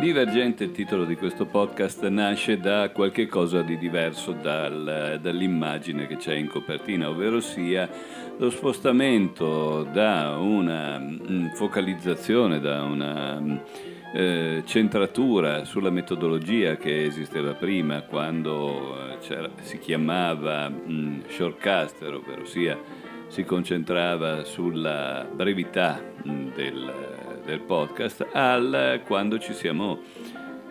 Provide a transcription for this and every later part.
Divergente, il titolo di questo podcast, nasce da qualche cosa di diverso dal, dall'immagine che c'è in copertina, ovvero sia lo spostamento da una mm, focalizzazione, da una mm, eh, centratura sulla metodologia che esisteva prima quando eh, si chiamava mh, mm, shortcaster, ovvero sia si concentrava sulla brevità mh, del del podcast al quando ci siamo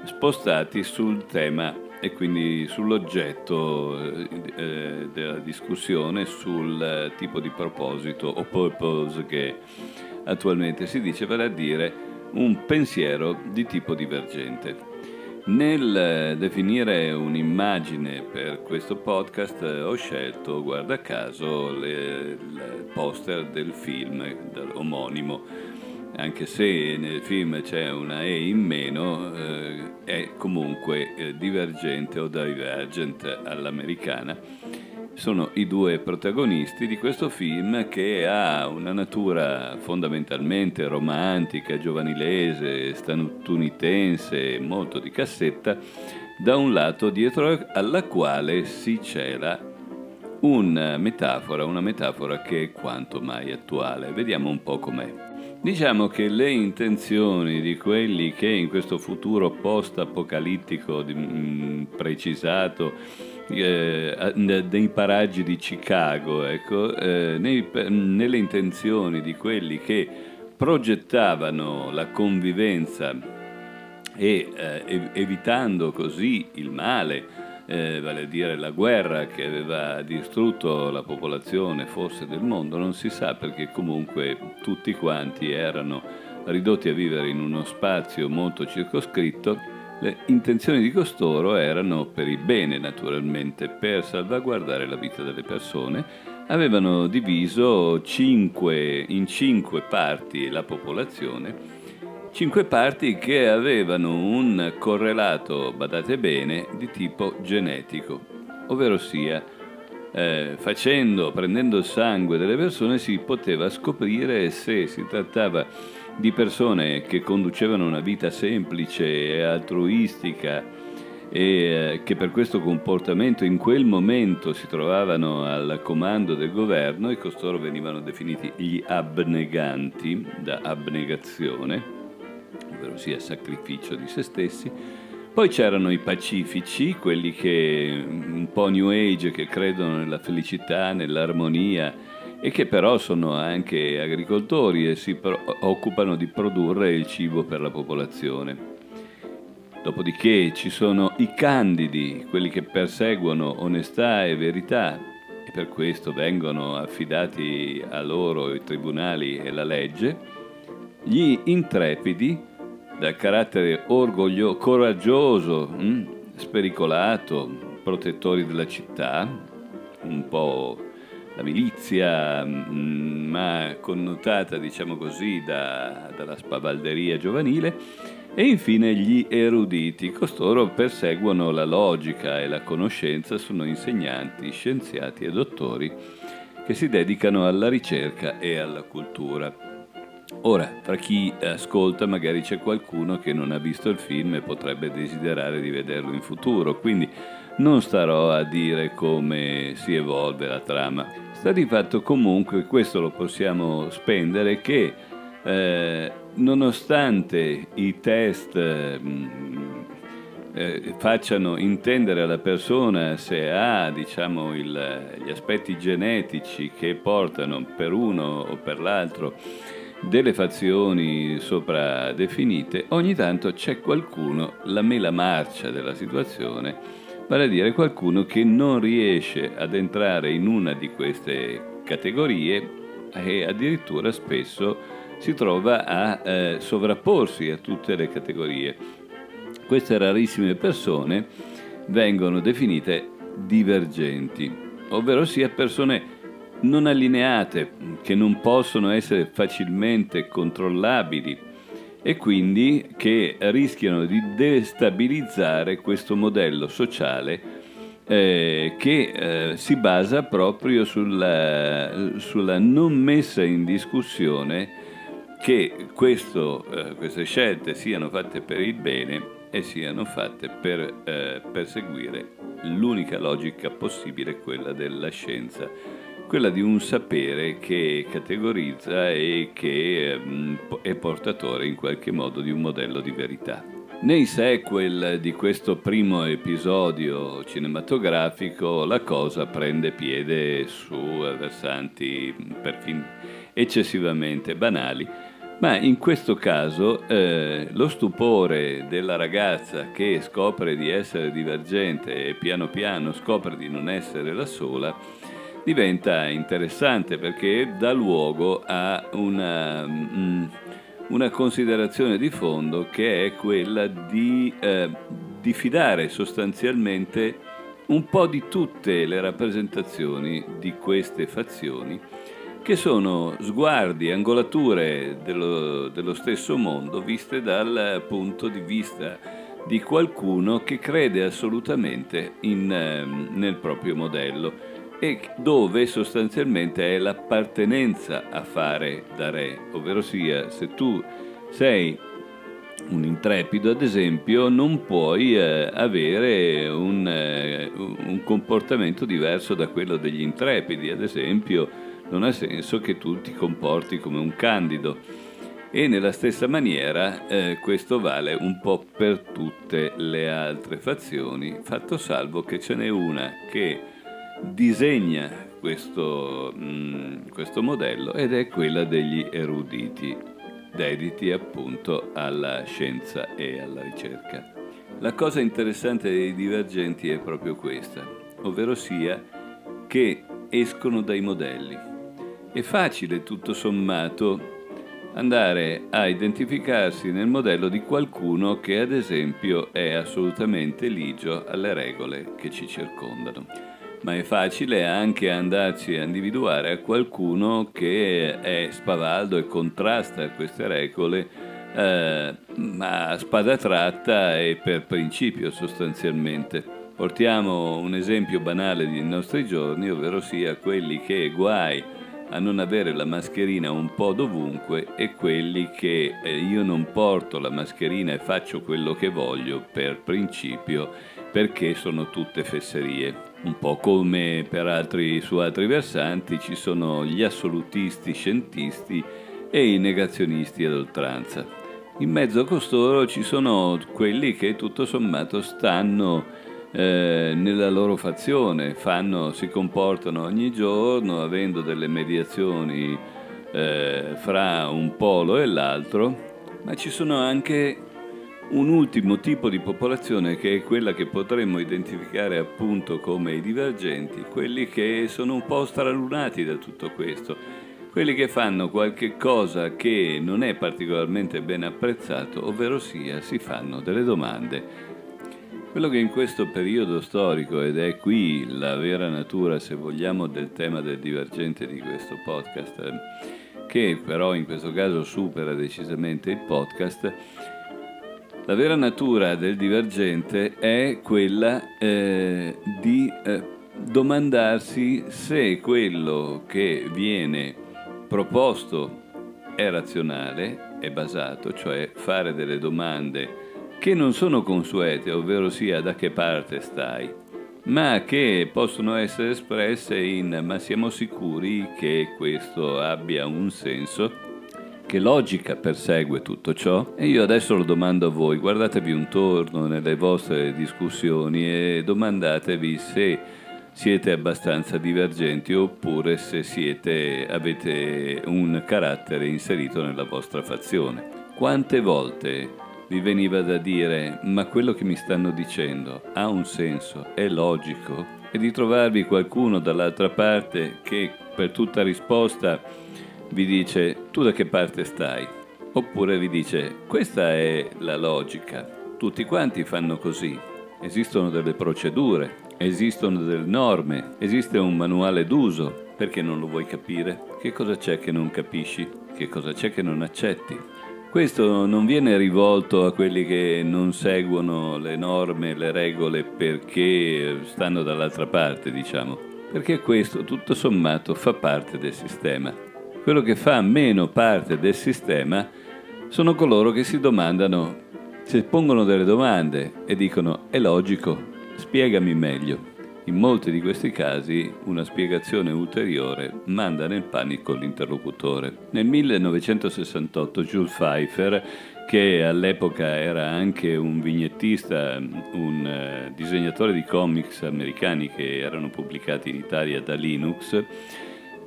spostati sul tema e quindi sull'oggetto eh, della discussione, sul tipo di proposito o purpose che attualmente si dice, vale a dire un pensiero di tipo divergente. Nel definire un'immagine per questo podcast ho scelto, guarda caso, il poster del film omonimo anche se nel film c'è una E in meno, eh, è comunque eh, divergente o divergent all'americana. Sono i due protagonisti di questo film che ha una natura fondamentalmente romantica, giovanilese, statunitense, molto di cassetta, da un lato dietro alla quale si cela una metafora, una metafora che è quanto mai attuale. Vediamo un po' com'è. Diciamo che le intenzioni di quelli che in questo futuro post-apocalittico mm, precisato eh, nei paraggi di Chicago, ecco, eh, nei, nelle intenzioni di quelli che progettavano la convivenza e eh, evitando così il male, eh, vale a dire la guerra che aveva distrutto la popolazione forse del mondo, non si sa perché comunque tutti quanti erano ridotti a vivere in uno spazio molto circoscritto, le intenzioni di costoro erano per il bene naturalmente, per salvaguardare la vita delle persone, avevano diviso cinque, in cinque parti la popolazione. Cinque parti che avevano un correlato, badate bene, di tipo genetico, ovvero sia eh, facendo, prendendo il sangue delle persone si poteva scoprire se si trattava di persone che conducevano una vita semplice e altruistica e eh, che per questo comportamento in quel momento si trovavano al comando del governo e costoro venivano definiti gli abneganti da abnegazione ovvero sia sacrificio di se stessi. Poi c'erano i pacifici, quelli che un po' New Age, che credono nella felicità, nell'armonia e che però sono anche agricoltori e si occupano di produrre il cibo per la popolazione. Dopodiché ci sono i candidi, quelli che perseguono onestà e verità e per questo vengono affidati a loro i tribunali e la legge. Gli intrepidi, dal carattere orgoglio, coraggioso, mh, mm, spericolato, protettori della città, un po' la milizia, mh, mm, ma connotata, diciamo così, da, dalla spavalderia giovanile, e infine gli eruditi. Costoro perseguono la logica e la conoscenza, sono insegnanti, scienziati e dottori che si dedicano alla ricerca e alla cultura. Ora, tra chi ascolta magari c'è qualcuno che non ha visto il film e potrebbe desiderare di vederlo in futuro, quindi non starò a dire come si evolve la trama. Sta di fatto comunque, questo lo possiamo spendere, che eh, nonostante i test eh, eh, facciano intendere alla persona se ha diciamo, il, gli aspetti genetici che portano per uno o per l'altro delle fazioni sopra definite, ogni tanto c'è qualcuno, la mela marcia della situazione, vale a dire qualcuno che non riesce ad entrare in una di queste categorie e addirittura spesso si trova a eh, sovrapporsi a tutte le categorie. Queste rarissime persone vengono definite divergenti, ovvero sia persone non allineate, che non possono essere facilmente controllabili e quindi che rischiano di destabilizzare questo modello sociale eh, che eh, si basa proprio sulla, sulla, non messa in discussione che questo, eh, queste scelte siano fatte per il bene e siano fatte per eh, perseguire l'unica logica possibile, quella della scienza, quella di un sapere che categorizza e che mm, è portatore in qualche modo di un modello di verità. Nei sequel di questo primo episodio cinematografico la cosa prende piede su versanti perfino eccessivamente banali, ma in questo caso eh, lo stupore della ragazza che scopre di essere divergente e piano piano scopre di non essere la sola diventa interessante perché dà luogo a una... Mm, una considerazione di fondo che è quella di eh, diffidare sostanzialmente un po' di tutte le rappresentazioni di queste fazioni che sono sguardi, angolature dello, dello stesso mondo viste dal punto di vista di qualcuno che crede assolutamente in, eh, nel proprio modello e dove sostanzialmente è l'appartenenza a fare da re, ovvero sia se tu sei un intrepido, ad esempio, non puoi eh, avere un, eh, un, comportamento diverso da quello degli intrepidi, ad esempio, non ha senso che tu ti comporti come un candido. E nella stessa maniera eh, questo vale un po' per tutte le altre fazioni, fatto salvo che ce n'è una che disegna questo, mh, mm, questo modello ed è quella degli eruditi, dediti appunto alla scienza e alla ricerca. La cosa interessante dei divergenti è proprio questa, ovvero sia che escono dai modelli. È facile tutto sommato andare a identificarsi nel modello di qualcuno che ad esempio è assolutamente ligio alle regole che ci circondano ma è facile anche andarci a individuare qualcuno che è spavaldo e contrasta queste regole eh, a spada tratta e per principio sostanzialmente. Portiamo un esempio banale dei nostri giorni, ovvero sia quelli che guai a non avere la mascherina un po' dovunque e quelli che eh, io non porto la mascherina e faccio quello che voglio per principio perché sono tutte fesserie. Un po' come per altri, su altri versanti ci sono gli assolutisti scientisti e i negazionisti ad oltranza. In mezzo a costoro ci sono quelli che tutto sommato stanno eh, nella loro fazione, fanno, si comportano ogni giorno avendo delle mediazioni eh, fra un polo e l'altro, ma ci sono anche un ultimo tipo di popolazione che è quella che potremmo identificare appunto come i divergenti, quelli che sono un po' stralunati da tutto questo, quelli che fanno qualche cosa che non è particolarmente ben apprezzato, ovvero sia si fanno delle domande. Quello che in questo periodo storico, ed è qui la vera natura, se vogliamo, del tema del divergente di questo podcast, che però in questo caso supera decisamente il podcast, la vera natura del divergente è quella eh, di eh, domandarsi se quello che viene proposto è razionale, è basato, cioè fare delle domande che non sono consuete, ovvero sia da che parte stai, ma che possono essere espresse in ma siamo sicuri che questo abbia un senso? Che logica persegue tutto ciò? E io adesso lo domando a voi, guardatevi un torno nelle vostre discussioni e domandatevi se siete abbastanza divergenti oppure se siete, avete un carattere inserito nella vostra fazione. Quante volte vi veniva da dire ma quello che mi stanno dicendo ha un senso, è logico? E di trovarvi qualcuno dall'altra parte che per tutta risposta vi dice tu da che parte stai? Oppure vi dice questa è la logica, tutti quanti fanno così, esistono delle procedure, esistono delle norme, esiste un manuale d'uso, perché non lo vuoi capire? Che cosa c'è che non capisci? Che cosa c'è che non accetti? Questo non viene rivolto a quelli che non seguono le norme, le regole perché stanno dall'altra parte, diciamo, perché questo tutto sommato fa parte del sistema. Quello che fa meno parte del sistema sono coloro che si domandano, si pongono delle domande e dicono è logico, spiegami meglio. In molti di questi casi una spiegazione ulteriore manda nel panico l'interlocutore. Nel 1968 Jules Pfeiffer, che all'epoca era anche un vignettista, un eh, disegnatore di comics americani che erano pubblicati in Italia da Linux,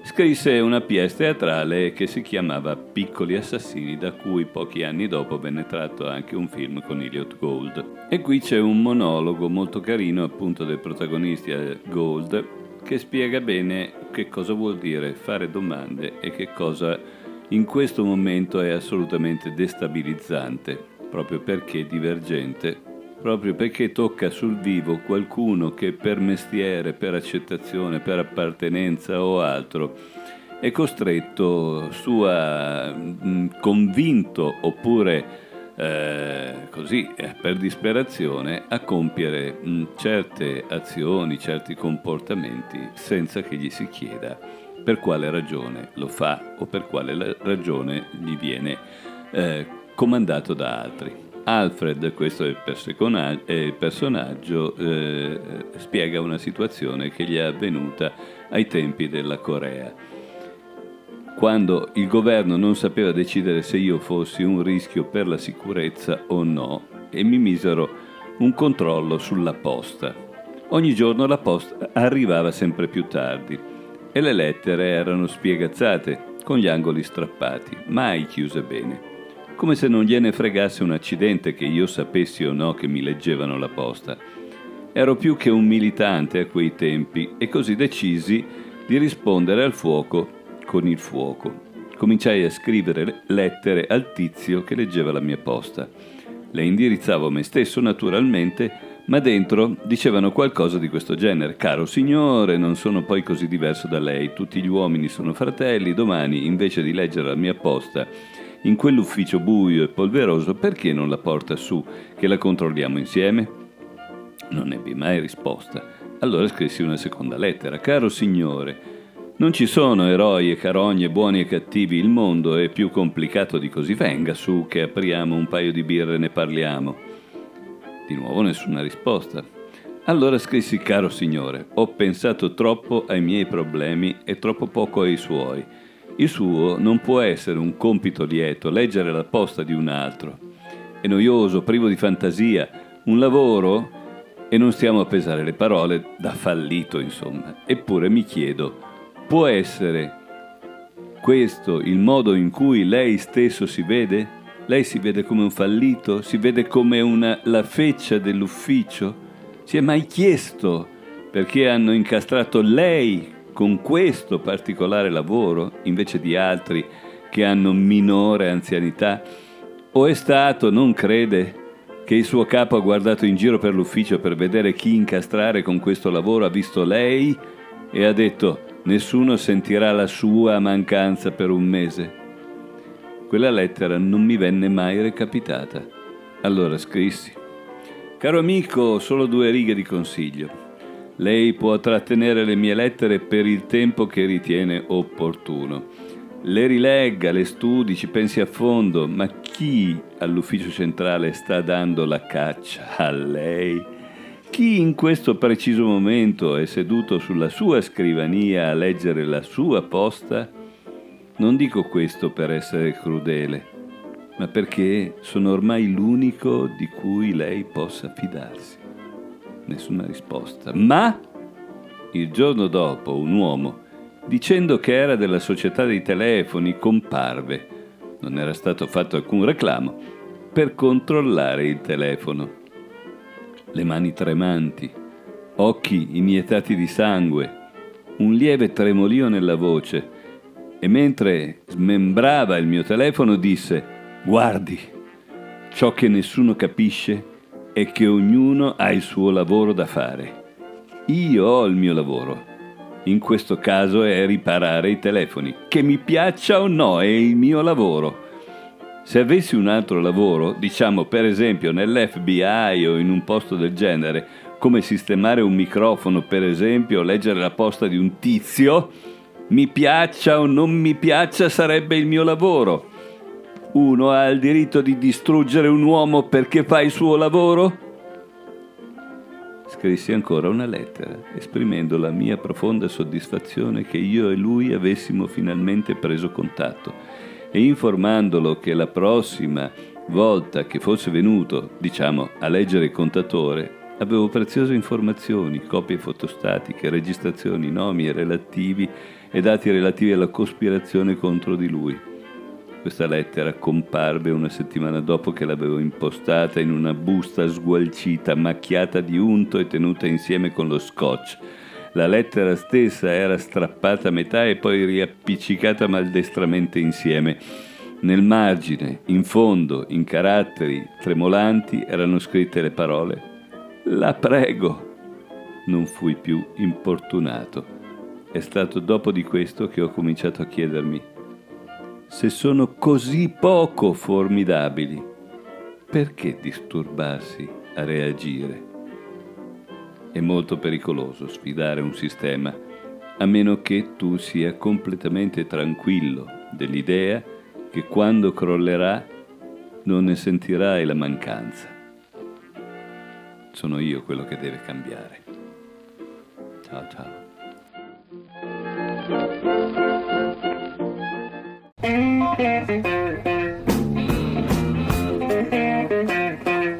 scrisse una pièce teatrale che si chiamava Piccoli assassini, da cui pochi anni dopo venne tratto anche un film con Elliot Gold. E qui c'è un monologo molto carino appunto del protagonista Gold che spiega bene che cosa vuol dire fare domande e che cosa in questo momento è assolutamente destabilizzante, proprio perché divergente proprio perché tocca sul vivo qualcuno che per mestiere, per accettazione, per appartenenza o altro è costretto, sua, convinto oppure eh, così eh, per disperazione a compiere mh, certe azioni, certi comportamenti senza che gli si chieda per quale ragione lo fa o per quale ragione gli viene eh, comandato da altri. Alfred, questo è il, personaggio, eh, spiega una situazione che gli è avvenuta ai tempi della Corea, quando il governo non sapeva decidere se io fossi un rischio per la sicurezza o no e mi misero un controllo sulla posta. Ogni giorno la posta arrivava sempre più tardi e le lettere erano spiegazzate con gli angoli strappati, mai chiuse bene come se non gliene fregasse un accidente che io sapessi o no che mi leggevano la posta. Ero più che un militante a quei tempi e così decisi di rispondere al fuoco con il fuoco. Cominciai a scrivere lettere al tizio che leggeva la mia posta. Le indirizzavo me stesso naturalmente, ma dentro dicevano qualcosa di questo genere. Caro signore, non sono poi così diverso da lei, tutti gli uomini sono fratelli, domani invece di leggere la mia posta in quell'ufficio buio e polveroso, perché non la porta su, che la controlliamo insieme? Non ebbi mai risposta. Allora scrissi una seconda lettera. Caro signore, non ci sono eroi e carogne buoni e cattivi, il mondo è più complicato di così. Venga su che apriamo un paio di birre e ne parliamo. Di nuovo nessuna risposta. Allora scrissi, caro signore, ho pensato troppo ai miei problemi e troppo poco ai suoi. Il suo non può essere un compito lieto, leggere la posta di un altro. È noioso, privo di fantasia, un lavoro e non stiamo a pesare le parole da fallito, insomma. Eppure mi chiedo, può essere questo il modo in cui lei stesso si vede? Lei si vede come un fallito? Si vede come una, la feccia dell'ufficio? Si è mai chiesto perché hanno incastrato lei con questo particolare lavoro invece di altri che hanno minore anzianità? O è stato, non crede, che il suo capo ha guardato in giro per l'ufficio per vedere chi incastrare con questo lavoro, ha visto lei e ha detto nessuno sentirà la sua mancanza per un mese? Quella lettera non mi venne mai recapitata. Allora scrissi. Caro amico, solo due righe di consiglio. Lei può trattenere le mie lettere per il tempo che ritiene opportuno. Le rilegga, le studi, ci pensi a fondo, ma chi all'ufficio centrale sta dando la caccia a lei? Chi in questo preciso momento è seduto sulla sua scrivania a leggere la sua posta? Non dico questo per essere crudele, ma perché sono ormai l'unico di cui lei possa fidarsi nessuna risposta. Ma il giorno dopo un uomo, dicendo che era della società dei telefoni, comparve, non era stato fatto alcun reclamo, per controllare il telefono. Le mani tremanti, occhi iniettati di sangue, un lieve tremolio nella voce e mentre smembrava il mio telefono disse Guardi, ciò che nessuno capisce è che ognuno ha il suo lavoro da fare. Io ho il mio lavoro. In questo caso è riparare i telefoni. Che mi piaccia o no, è il mio lavoro. Se avessi un altro lavoro, diciamo per esempio nell'FBI o in un posto del genere, come sistemare un microfono per esempio, leggere la posta di un tizio, mi piaccia o non mi piaccia sarebbe il mio lavoro. Uno ha il diritto di distruggere un uomo perché fa il suo lavoro? Scrissi ancora una lettera, esprimendo la mia profonda soddisfazione che io e lui avessimo finalmente preso contatto e informandolo che la prossima volta che fosse venuto, diciamo, a leggere il contatore, avevo preziose informazioni, copie fotostatiche, registrazioni, nomi relativi e dati relativi alla cospirazione contro di lui. Questa lettera comparve una settimana dopo che l'avevo impostata in una busta sgualcita, macchiata di unto e tenuta insieme con lo scotch. La lettera stessa era strappata a metà e poi riappiccicata maldestramente insieme. Nel margine, in fondo, in caratteri tremolanti, erano scritte le parole La prego. Non fui più importunato. È stato dopo di questo che ho cominciato a chiedermi se sono così poco formidabili, perché disturbarsi a reagire? È molto pericoloso sfidare un sistema, a meno che tu sia completamente tranquillo dell'idea che quando crollerà non ne sentirai la mancanza. Sono io quello che deve cambiare. Ciao ciao.